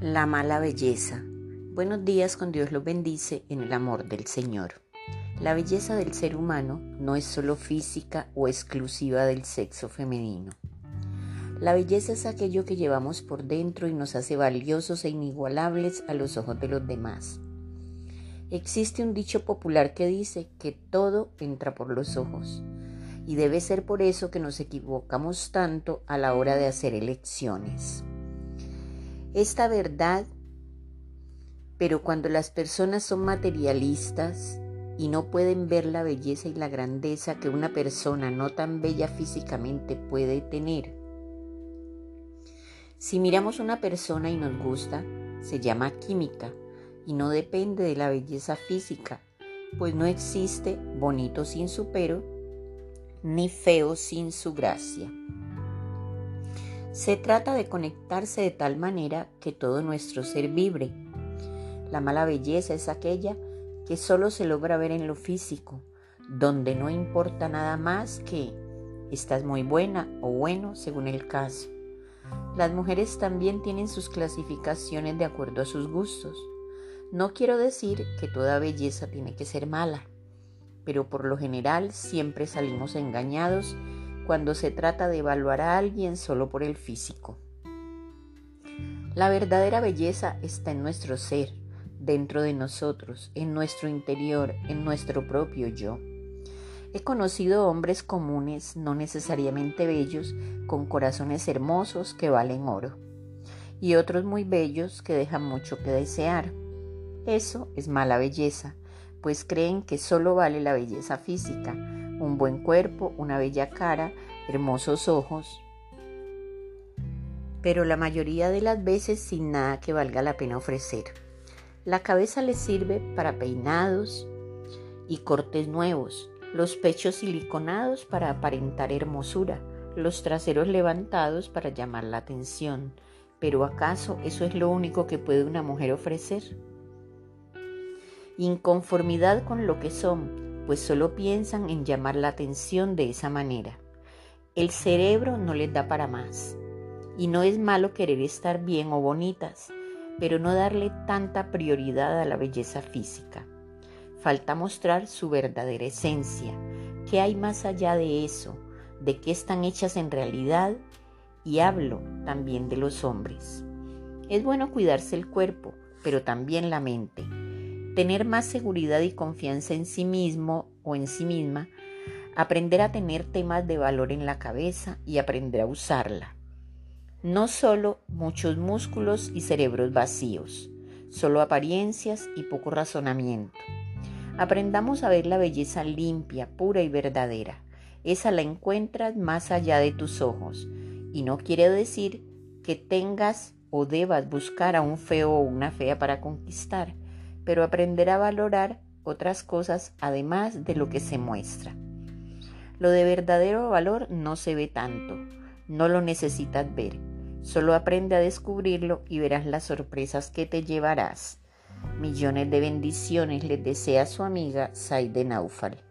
La mala belleza. Buenos días con Dios los bendice en el amor del Señor. La belleza del ser humano no es solo física o exclusiva del sexo femenino. La belleza es aquello que llevamos por dentro y nos hace valiosos e inigualables a los ojos de los demás. Existe un dicho popular que dice que todo entra por los ojos y debe ser por eso que nos equivocamos tanto a la hora de hacer elecciones esta verdad, pero cuando las personas son materialistas y no pueden ver la belleza y la grandeza que una persona no tan bella físicamente puede tener. Si miramos una persona y nos gusta, se llama química y no depende de la belleza física, pues no existe bonito sin su pero, ni feo sin su gracia. Se trata de conectarse de tal manera que todo nuestro ser vibre. La mala belleza es aquella que solo se logra ver en lo físico, donde no importa nada más que estás muy buena o bueno según el caso. Las mujeres también tienen sus clasificaciones de acuerdo a sus gustos. No quiero decir que toda belleza tiene que ser mala, pero por lo general siempre salimos engañados cuando se trata de evaluar a alguien solo por el físico. La verdadera belleza está en nuestro ser, dentro de nosotros, en nuestro interior, en nuestro propio yo. He conocido hombres comunes, no necesariamente bellos, con corazones hermosos que valen oro, y otros muy bellos que dejan mucho que desear. Eso es mala belleza, pues creen que solo vale la belleza física, un buen cuerpo, una bella cara, hermosos ojos, pero la mayoría de las veces sin nada que valga la pena ofrecer. La cabeza les sirve para peinados y cortes nuevos, los pechos siliconados para aparentar hermosura, los traseros levantados para llamar la atención. Pero ¿acaso eso es lo único que puede una mujer ofrecer? Inconformidad con lo que son, pues solo piensan en llamar la atención de esa manera. El cerebro no les da para más. Y no es malo querer estar bien o bonitas, pero no darle tanta prioridad a la belleza física. Falta mostrar su verdadera esencia, qué hay más allá de eso, de qué están hechas en realidad, y hablo también de los hombres. Es bueno cuidarse el cuerpo, pero también la mente tener más seguridad y confianza en sí mismo o en sí misma, aprender a tener temas de valor en la cabeza y aprender a usarla. No solo muchos músculos y cerebros vacíos, solo apariencias y poco razonamiento. Aprendamos a ver la belleza limpia, pura y verdadera. Esa la encuentras más allá de tus ojos y no quiere decir que tengas o debas buscar a un feo o una fea para conquistar pero aprender a valorar otras cosas además de lo que se muestra. Lo de verdadero valor no se ve tanto, no lo necesitas ver, solo aprende a descubrirlo y verás las sorpresas que te llevarás. Millones de bendiciones les desea su amiga Saide Naufal.